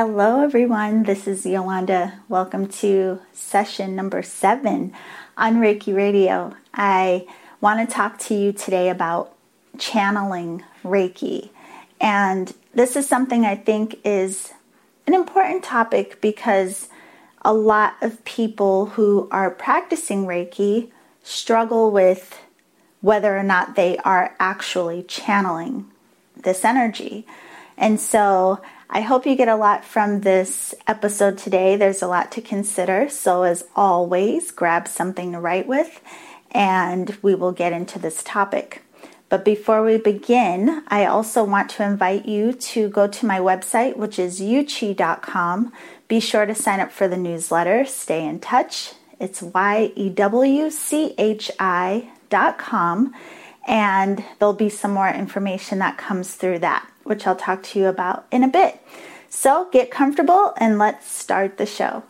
Hello, everyone. This is Yolanda. Welcome to session number seven on Reiki Radio. I want to talk to you today about channeling Reiki. And this is something I think is an important topic because a lot of people who are practicing Reiki struggle with whether or not they are actually channeling this energy. And so I hope you get a lot from this episode today. There's a lot to consider. So, as always, grab something to write with and we will get into this topic. But before we begin, I also want to invite you to go to my website, which is yewchi.com. Be sure to sign up for the newsletter. Stay in touch. It's Y E W C H I.com. And there'll be some more information that comes through that which I'll talk to you about in a bit. So get comfortable and let's start the show.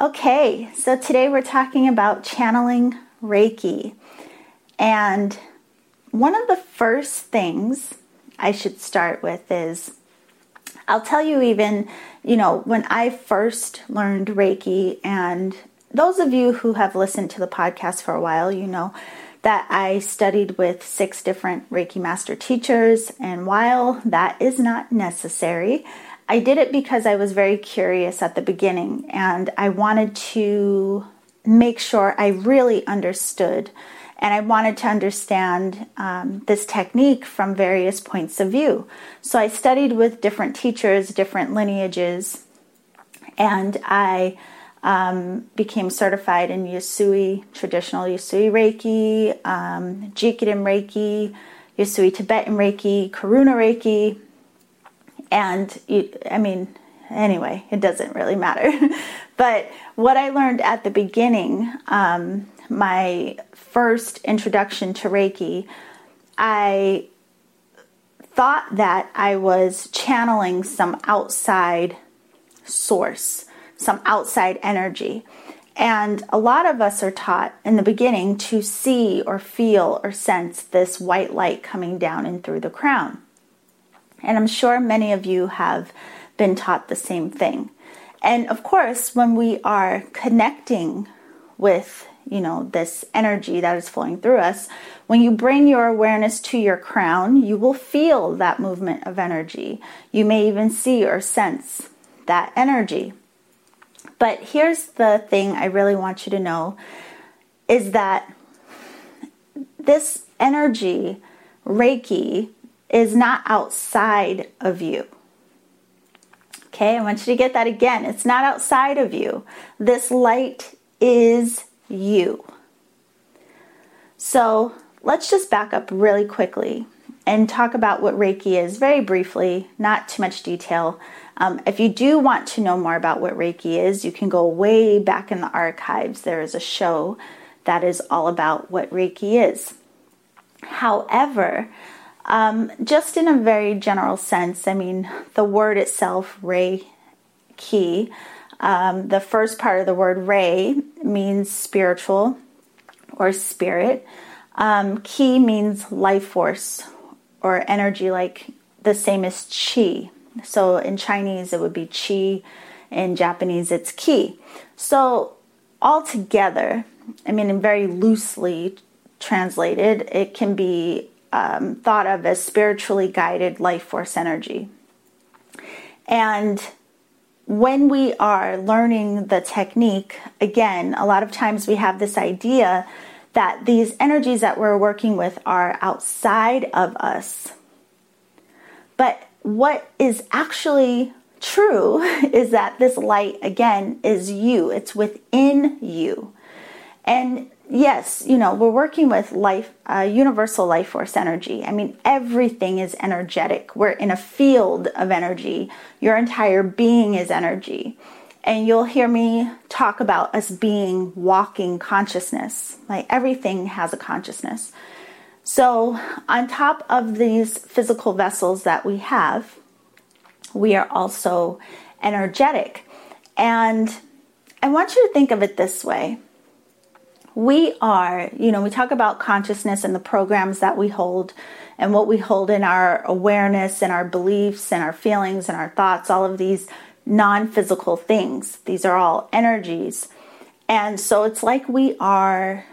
Okay, so today we're talking about channeling Reiki. And one of the first things I should start with is I'll tell you, even, you know, when I first learned Reiki, and those of you who have listened to the podcast for a while, you know that I studied with six different Reiki master teachers, and while that is not necessary, I did it because I was very curious at the beginning and I wanted to make sure I really understood and I wanted to understand um, this technique from various points of view. So I studied with different teachers, different lineages, and I um, became certified in Usui, traditional Usui Reiki, um, Jikiden Reiki, Usui Tibetan Reiki, Karuna Reiki, and I mean, anyway, it doesn't really matter. but what I learned at the beginning, um, my first introduction to Reiki, I thought that I was channeling some outside source, some outside energy. And a lot of us are taught in the beginning to see or feel or sense this white light coming down and through the crown. And I'm sure many of you have been taught the same thing. And of course, when we are connecting with you know this energy that is flowing through us when you bring your awareness to your crown you will feel that movement of energy. You may even see or sense that energy. But here's the thing i really want you to know is that this energy reiki is not outside of you. Okay i want you to get that again. It's not outside of you. This light is you. So let's just back up really quickly and talk about what Reiki is very briefly, not too much detail. Um, if you do want to know more about what Reiki is, you can go way back in the archives. There is a show that is all about what Reiki is. However, um, just in a very general sense, I mean, the word itself, Reiki, um, the first part of the word Rei means spiritual or spirit. Um, ki means life force or energy, like the same as chi. So in Chinese, it would be chi. In Japanese, it's ki. So altogether, I mean, very loosely translated, it can be um, thought of as spiritually guided life force energy. And when we are learning the technique, again, a lot of times we have this idea that these energies that we're working with are outside of us. But what is actually true is that this light, again, is you, it's within you. And yes, you know, we're working with life, uh, universal life force energy. I mean, everything is energetic. We're in a field of energy. Your entire being is energy. And you'll hear me talk about us being walking consciousness. Like everything has a consciousness. So, on top of these physical vessels that we have, we are also energetic. And I want you to think of it this way. We are, you know, we talk about consciousness and the programs that we hold and what we hold in our awareness and our beliefs and our feelings and our thoughts, all of these non physical things. These are all energies. And so it's like we are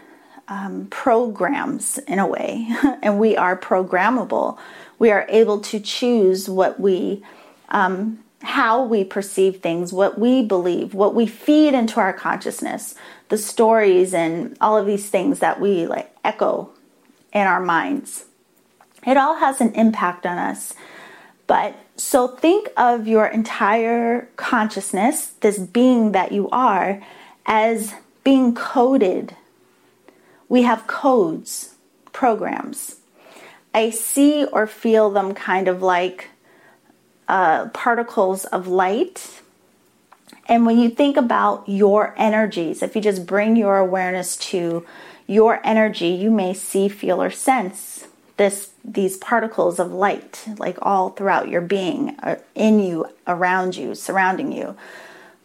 um, programs in a way, and we are programmable. We are able to choose what we, um, how we perceive things, what we believe, what we feed into our consciousness, the stories, and all of these things that we like echo in our minds. It all has an impact on us. But so think of your entire consciousness, this being that you are, as being coded. We have codes, programs. I see or feel them kind of like uh, particles of light. And when you think about your energies, if you just bring your awareness to your energy, you may see, feel, or sense this these particles of light like all throughout your being uh, in you around you surrounding you.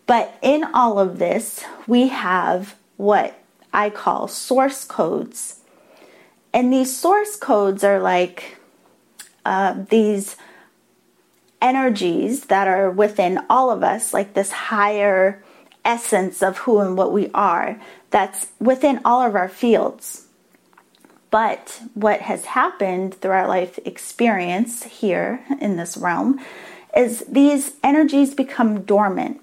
But in all of this we have what i call source codes. And these source codes are like uh, these energies that are within all of us like this higher essence of who and what we are that's within all of our fields but what has happened through our life experience here in this realm is these energies become dormant.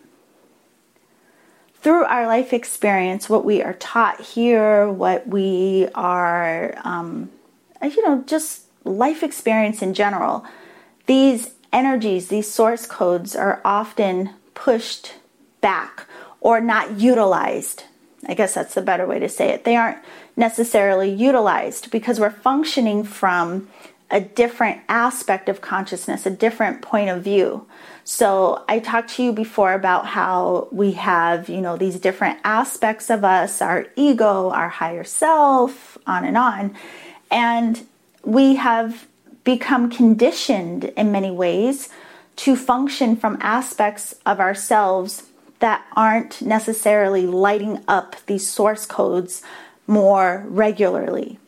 Through our life experience, what we are taught here, what we are, um, you know, just life experience in general, these energies, these source codes are often pushed back or not utilized. I guess that's the better way to say it. They aren't necessarily utilized because we're functioning from a different aspect of consciousness, a different point of view. So I talked to you before about how we have, you know, these different aspects of us, our ego, our higher self, on and on. And we have become conditioned in many ways to function from aspects of ourselves that aren't necessarily lighting up these source codes more regularly.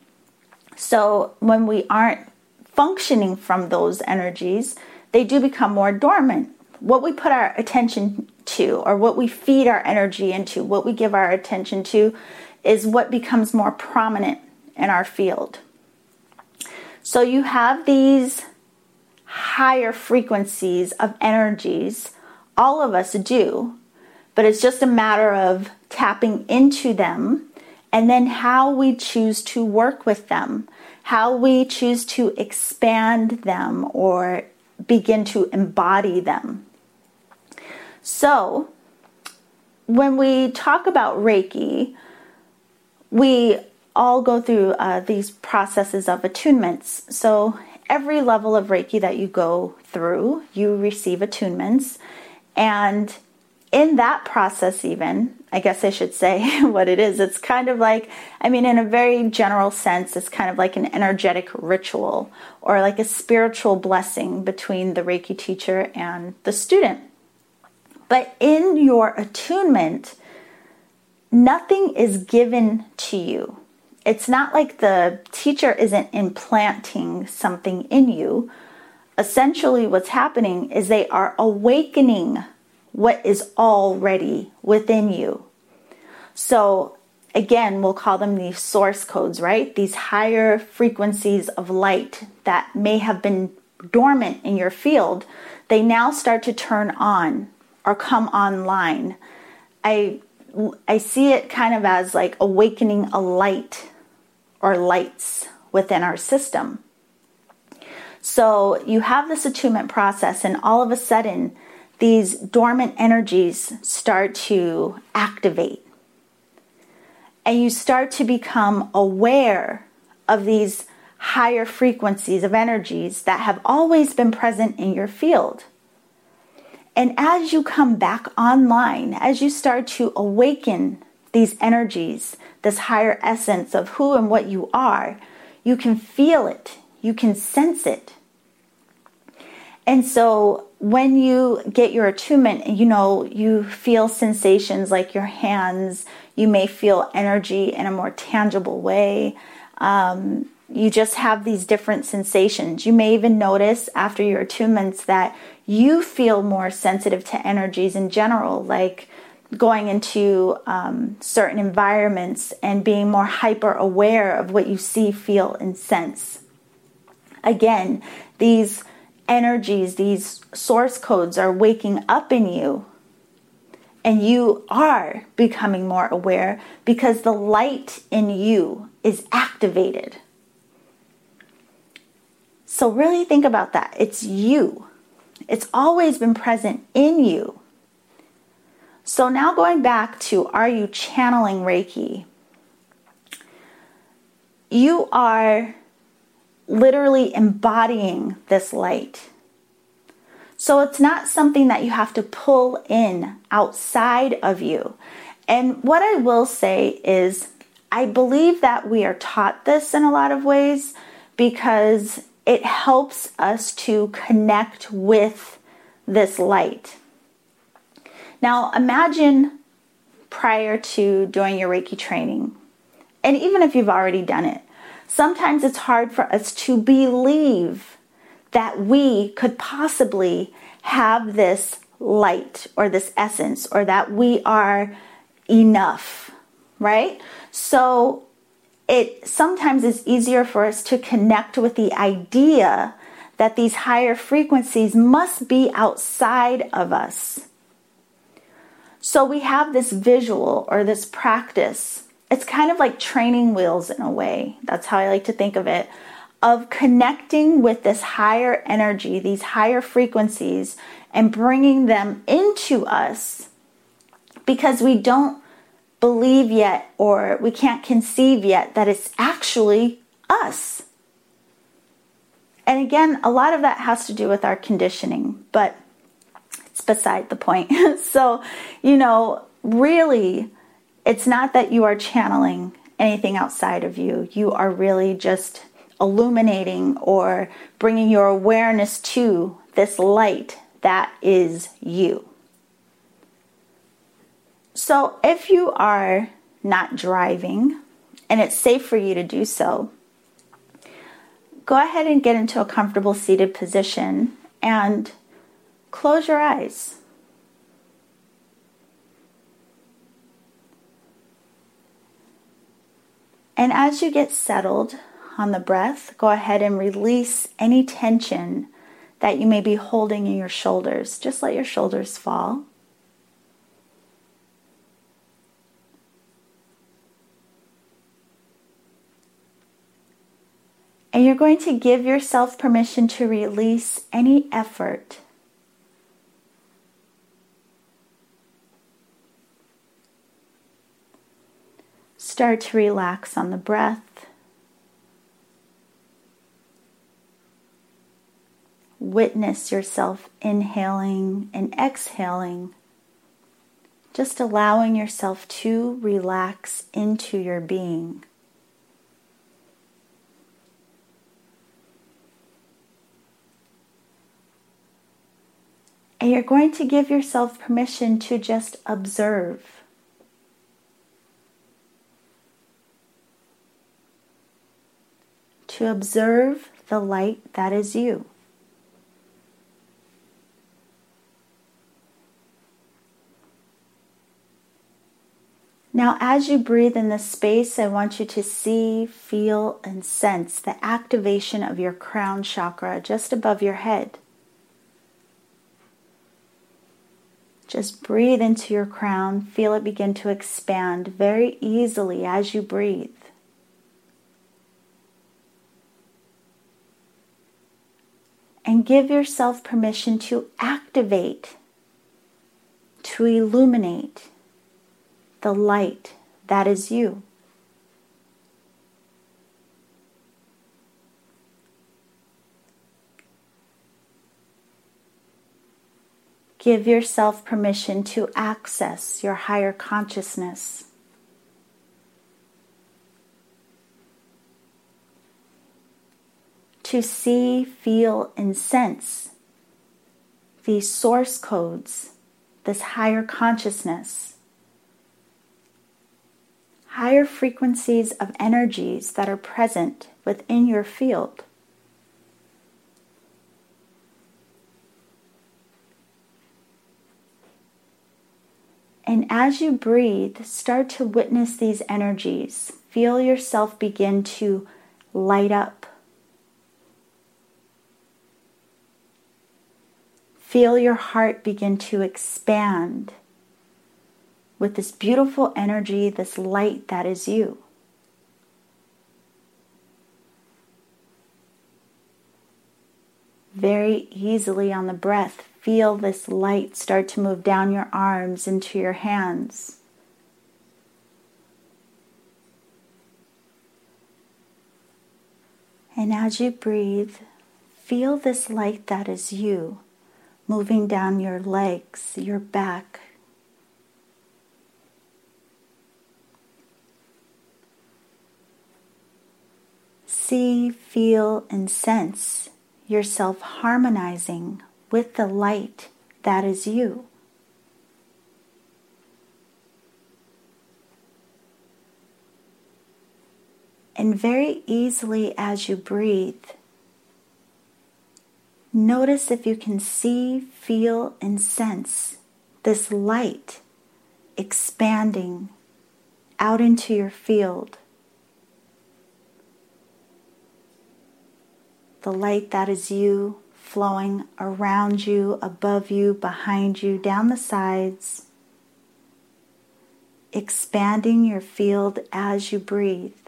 So when we aren't functioning from those energies, they do become more dormant. What we put our attention to, or what we feed our energy into, what we give our attention to, is what becomes more prominent in our field. So you have these higher frequencies of energies, all of us do, but it's just a matter of tapping into them and then how we choose to work with them, how we choose to expand them or begin to embody them. So, when we talk about Reiki, we all go through uh, these processes of attunements. So, every level of Reiki that you go through, you receive attunements. And in that process, even, I guess I should say what it is. It's kind of like, I mean, in a very general sense, it's kind of like an energetic ritual or like a spiritual blessing between the Reiki teacher and the student. But in your attunement, nothing is given to you. It's not like the teacher isn't implanting something in you. Essentially, what's happening is they are awakening what is already within you. So, again, we'll call them these source codes, right? These higher frequencies of light that may have been dormant in your field, they now start to turn on or come online. I I see it kind of as like awakening a light or lights within our system. So you have this attunement process, and all of a sudden, these dormant energies start to activate. And you start to become aware of these higher frequencies of energies that have always been present in your field. And as you come back online, as you start to awaken these energies, this higher essence of who and what you are, you can feel it, you can sense it. And so when you get your attunement, you know, you feel sensations like your hands, you may feel energy in a more tangible way. Um, you just have these different sensations. You may even notice after your attunements that you feel more sensitive to energies in general, like going into um, certain environments and being more hyper aware of what you see, feel, and sense. Again, these energies, these source codes are waking up in you. And you are becoming more aware because the light in you is activated. So, really think about that. It's you, it's always been present in you. So, now going back to are you channeling Reiki? You are literally embodying this light. So it's not something that you have to pull in outside of you. And what I will say is, I believe that we are taught this in a lot of ways because it helps us to connect with this light. Now, imagine prior to doing your Reiki training, and even if you've already done it, sometimes it's hard for us to believe that we could possibly have this light or this essence or that we are enough, right? So it sometimes is easier for us to connect with the idea that these higher frequencies must be outside of us. So we have this visual or this practice it's kind of like training wheels in a way. That's how I like to think of it. Of connecting with this higher energy, these higher frequencies, and bringing them into us because we don't believe yet or we can't conceive yet that it's actually us. And again, a lot of that has to do with our conditioning, but it's beside the point. so, you know, really it's not that you are channeling anything outside of you. You are really just illuminating or bringing your awareness to this light that is you. So, if you are not driving and it's safe for you to do so, go ahead and get into a comfortable seated position and close your eyes. And as you get settled on the breath, go ahead and release any tension that you may be holding in your shoulders. Just let your shoulders fall. And you're going to give yourself permission to release any effort Start to relax on the breath. Witness yourself inhaling and exhaling, just allowing yourself to relax into your being. And you're going to give yourself permission to just observe. To observe the light that is you. Now, as you breathe in this space, I want you to see, feel, and sense the activation of your crown chakra just above your head. Just breathe into your crown, feel it begin to expand very easily as you breathe. And give yourself permission to activate, to illuminate the light that is you. Give yourself permission to access your higher consciousness. To see, feel, and sense these source codes, this higher consciousness, higher frequencies of energies that are present within your field. And as you breathe, start to witness these energies. Feel yourself begin to light up. Feel your heart begin to expand with this beautiful energy, this light that is you. Very easily on the breath, feel this light start to move down your arms into your hands. And as you breathe, feel this light that is you moving down your legs, your back. See, feel, and sense yourself harmonizing with the light that is you. And very easily as you breathe, notice if you can see, feel, and sense this light expanding out into your field. The light that is you flowing around you, above you, behind you, down the sides, expanding your field as you breathe.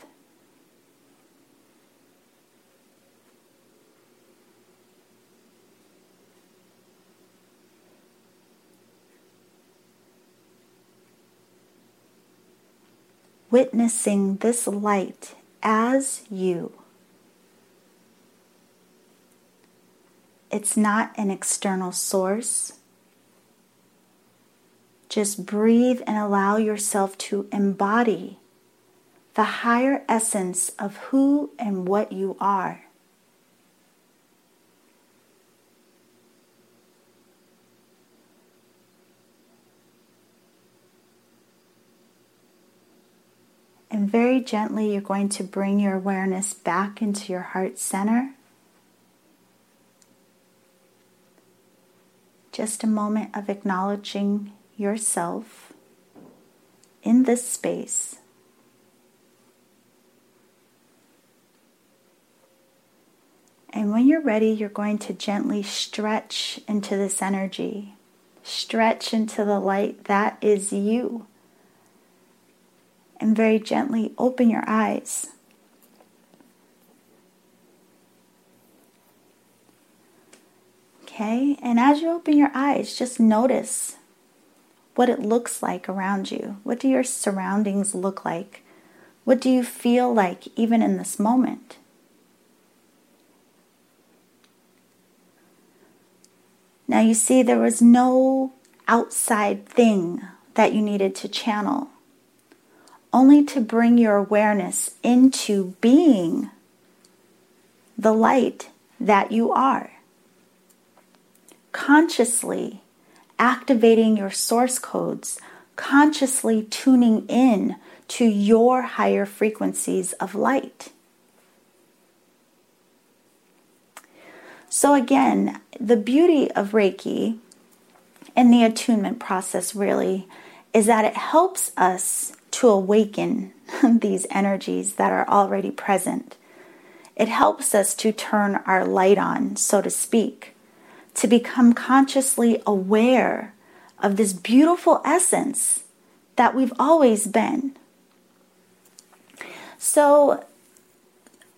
Witnessing this light as you. It's not an external source. Just breathe and allow yourself to embody the higher essence of who and what you are. And very gently, you're going to bring your awareness back into your heart center. just a moment of acknowledging yourself in this space. And when you're ready, you're going to gently stretch into this energy. Stretch into the light that is you. And very gently open your eyes. Okay, and as you open your eyes, just notice what it looks like around you. What do your surroundings look like? What do you feel like even in this moment? Now you see, there was no outside thing that you needed to channel, only to bring your awareness into being the light that you are consciously activating your source codes, consciously tuning in to your higher frequencies of light. So, again, the beauty of Reiki and the attunement process really is that it helps us to awaken these energies that are already present. It helps us to turn our light on, so to speak to become consciously aware of this beautiful essence that we've always been. So,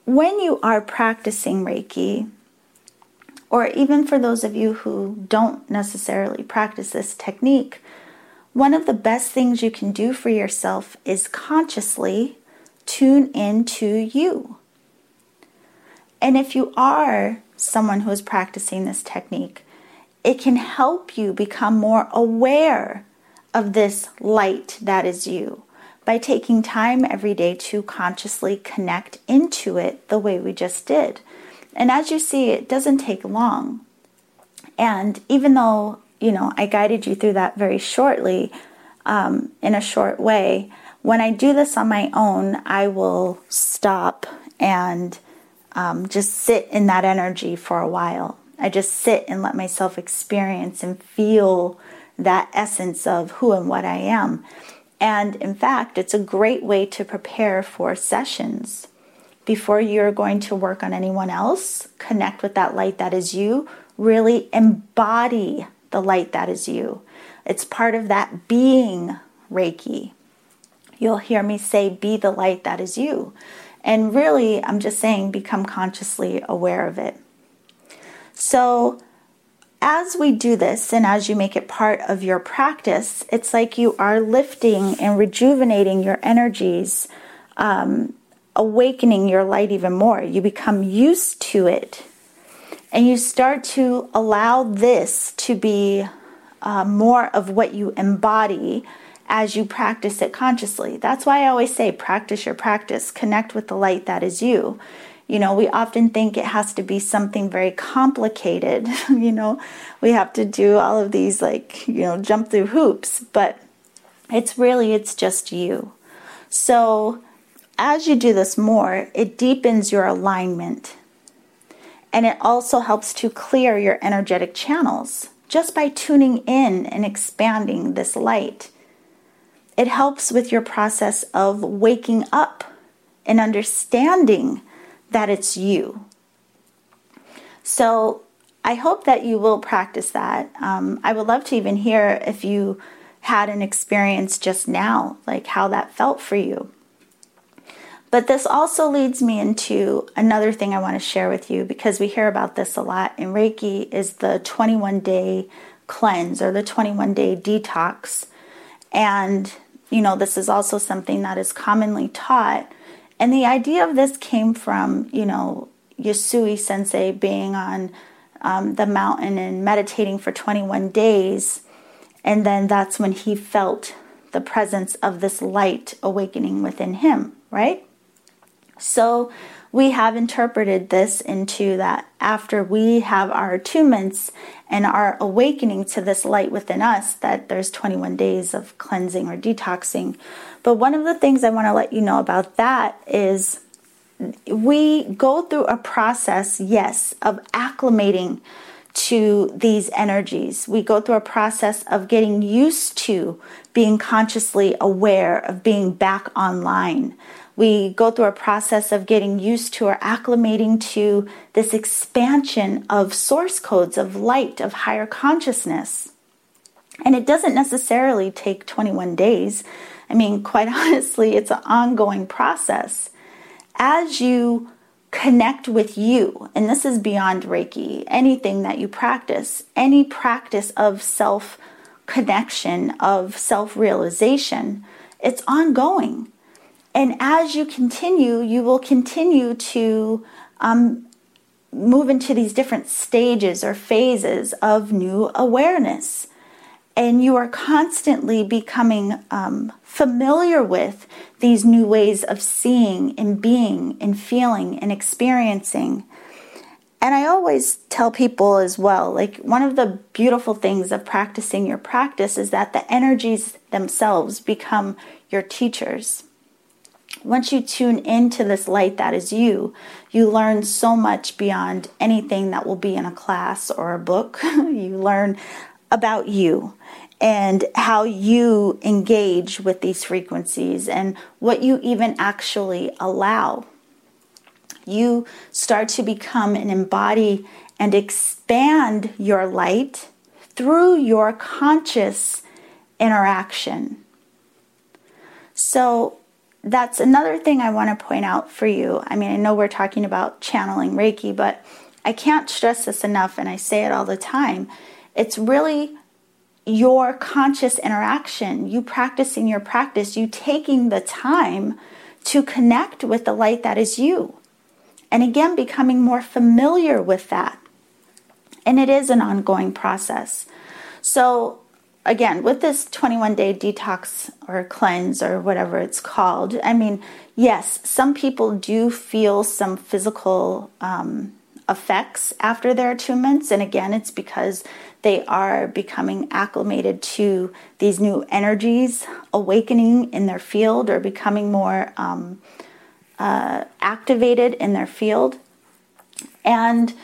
when you are practicing Reiki, or even for those of you who don't necessarily practice this technique, one of the best things you can do for yourself is consciously tune into you. And if you are someone who is practicing this technique, it can help you become more aware of this light that is you by taking time every day to consciously connect into it the way we just did. And as you see, it doesn't take long. And even though, you know, I guided you through that very shortly, um, in a short way, when I do this on my own, I will stop and um, just sit in that energy for a while. I just sit and let myself experience and feel that essence of who and what I am. And in fact, it's a great way to prepare for sessions. Before you're going to work on anyone else, connect with that light that is you, really embody the light that is you. It's part of that being Reiki. You'll hear me say, Be the light that is you. And really, I'm just saying, become consciously aware of it. So, as we do this and as you make it part of your practice, it's like you are lifting and rejuvenating your energies, um, awakening your light even more. You become used to it and you start to allow this to be uh, more of what you embody as you practice it consciously. That's why I always say practice your practice, connect with the light that is you. You know, we often think it has to be something very complicated. you know, we have to do all of these, like, you know, jump through hoops, but it's really, it's just you. So, as you do this more, it deepens your alignment and it also helps to clear your energetic channels just by tuning in and expanding this light. It helps with your process of waking up and understanding that it's you. So I hope that you will practice that. Um, I would love to even hear if you had an experience just now, like how that felt for you. But this also leads me into another thing I want to share with you because we hear about this a lot in Reiki is the 21 day cleanse or the 21 day detox. And, you know, this is also something that is commonly taught and the idea of this came from, you know, Usui sensei being on um, the mountain and meditating for 21 days. And then that's when he felt the presence of this light awakening within him, right? So we have interpreted this into that after we have our attunements and our awakening to this light within us, that there's 21 days of cleansing or detoxing. But one of the things I want to let you know about that is we go through a process, yes, of acclimating to these energies. We go through a process of getting used to being consciously aware of being back online we go through a process of getting used to or acclimating to this expansion of source codes of light, of higher consciousness. And it doesn't necessarily take 21 days. I mean, quite honestly, it's an ongoing process. As you connect with you, and this is beyond Reiki, anything that you practice, any practice of self connection, of self realization, it's ongoing. And as you continue, you will continue to um, move into these different stages or phases of new awareness. And you are constantly becoming um, familiar with these new ways of seeing and being and feeling and experiencing. And I always tell people as well like, one of the beautiful things of practicing your practice is that the energies themselves become your teachers once you tune into this light that is you, you learn so much beyond anything that will be in a class or a book. you learn about you and how you engage with these frequencies and what you even actually allow. You start to become and embody and expand your light through your conscious interaction. So, that's another thing I want to point out for you. I mean, I know we're talking about channeling Reiki, but I can't stress this enough, and I say it all the time. It's really your conscious interaction, you practicing your practice, you taking the time to connect with the light that is you. And again, becoming more familiar with that. And it is an ongoing process. So, again, with this 21 day detox or cleanse or whatever it's called, I mean, yes, some people do feel some physical um, effects after their attunements. And again, it's because they are becoming acclimated to these new energies, awakening in their field, or becoming more um, uh, activated in their field. And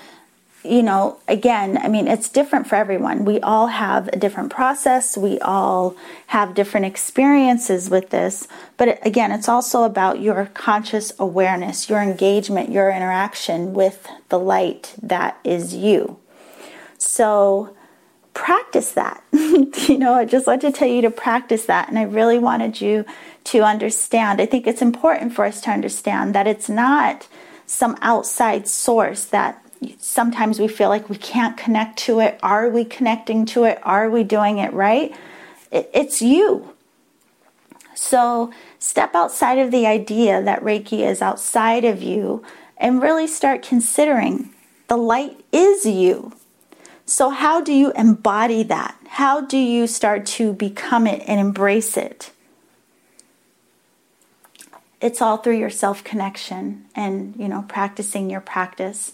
you know, again, I mean, it's different for everyone. We all have a different process. We all have different experiences with this. But again, it's also about your conscious awareness, your engagement, your interaction with the light that is you. So practice that. you know, I just want to tell you to practice that. And I really wanted you to understand. I think it's important for us to understand that it's not some outside source that sometimes we feel like we can't connect to it. Are we connecting to it? Are we doing it right? It's you. So step outside of the idea that Reiki is outside of you and really start considering the light is you. So, how do you embody that? How do you start to become it and embrace it? It's all through your self connection and, you know, practicing your practice.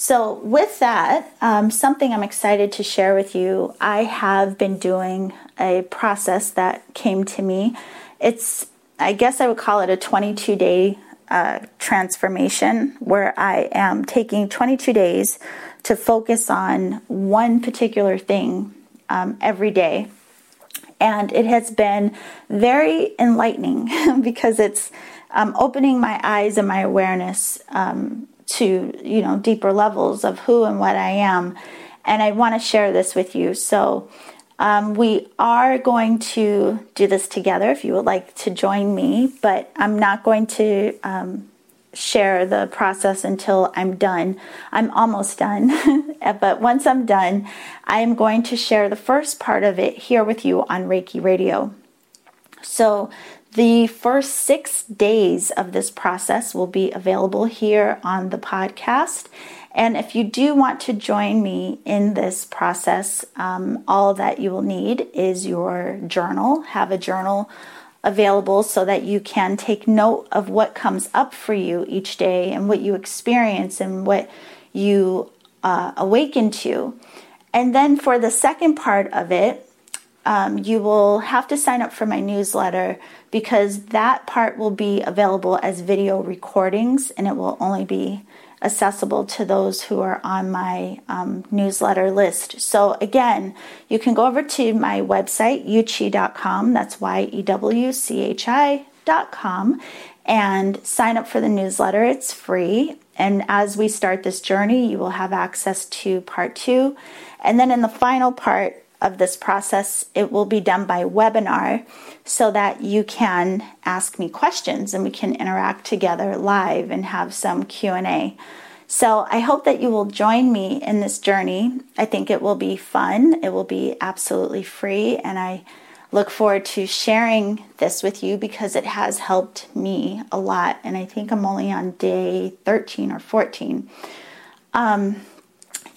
So, with that, um, something I'm excited to share with you, I have been doing a process that came to me. It's, I guess I would call it a 22 day uh, transformation where I am taking 22 days to focus on one particular thing um, every day. And it has been very enlightening because it's um, opening my eyes and my awareness um, to you know deeper levels of who and what I am, and I want to share this with you. So. Um, we are going to do this together if you would like to join me, but I'm not going to um, share the process until I'm done. I'm almost done, but once I'm done, I am going to share the first part of it here with you on Reiki Radio. So, the first six days of this process will be available here on the podcast. And if you do want to join me in this process, um, all that you will need is your journal. Have a journal available so that you can take note of what comes up for you each day and what you experience and what you uh, awaken to. And then for the second part of it, um, you will have to sign up for my newsletter because that part will be available as video recordings and it will only be accessible to those who are on my um, newsletter list. So, again, you can go over to my website, yewchi.com, that's Y E W C H I.com, and sign up for the newsletter. It's free. And as we start this journey, you will have access to part two. And then in the final part, of this process, it will be done by webinar so that you can ask me questions and we can interact together live and have some Q&A. So I hope that you will join me in this journey. I think it will be fun. It will be absolutely free and I look forward to sharing this with you because it has helped me a lot and I think I'm only on day 13 or 14. Um,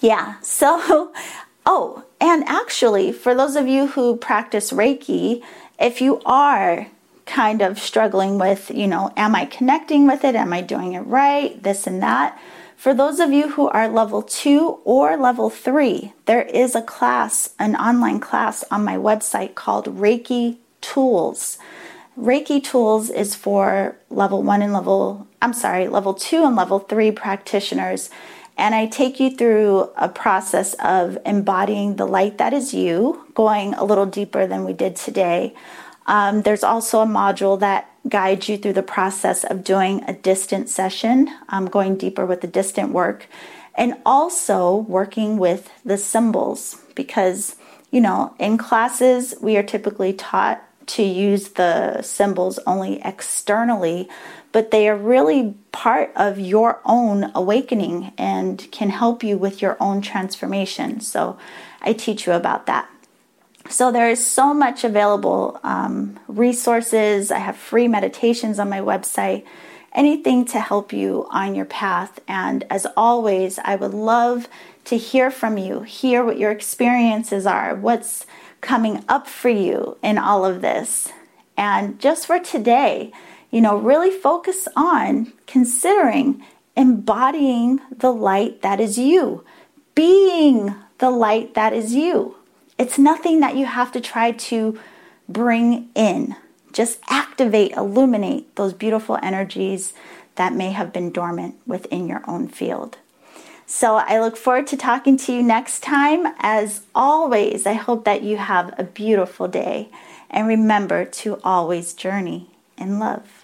yeah, so Oh, and actually, for those of you who practice Reiki, if you are kind of struggling with, you know, am I connecting with it? Am I doing it right? This and that. For those of you who are level two or level three, there is a class, an online class on my website called Reiki Tools. Reiki Tools is for level one and level, I'm sorry, level two and level three practitioners and I take you through a process of embodying the light that is you, going a little deeper than we did today. Um, there's also a module that guides you through the process of doing a distant session, um, going deeper with the distant work, and also working with the symbols because, you know, in classes, we are typically taught to use the symbols only externally, but they are really part of your own awakening and can help you with your own transformation. So I teach you about that. So there is so much available um, resources. I have free meditations on my website, anything to help you on your path. And as always, I would love to hear from you, hear what your experiences are, what's coming up for you in all of this. And just for today, you know, really focus on considering embodying the light that is you, being the light that is you. It's nothing that you have to try to bring in. Just activate, illuminate those beautiful energies that may have been dormant within your own field. So I look forward to talking to you next time. As always, I hope that you have a beautiful day and remember to always journey in love.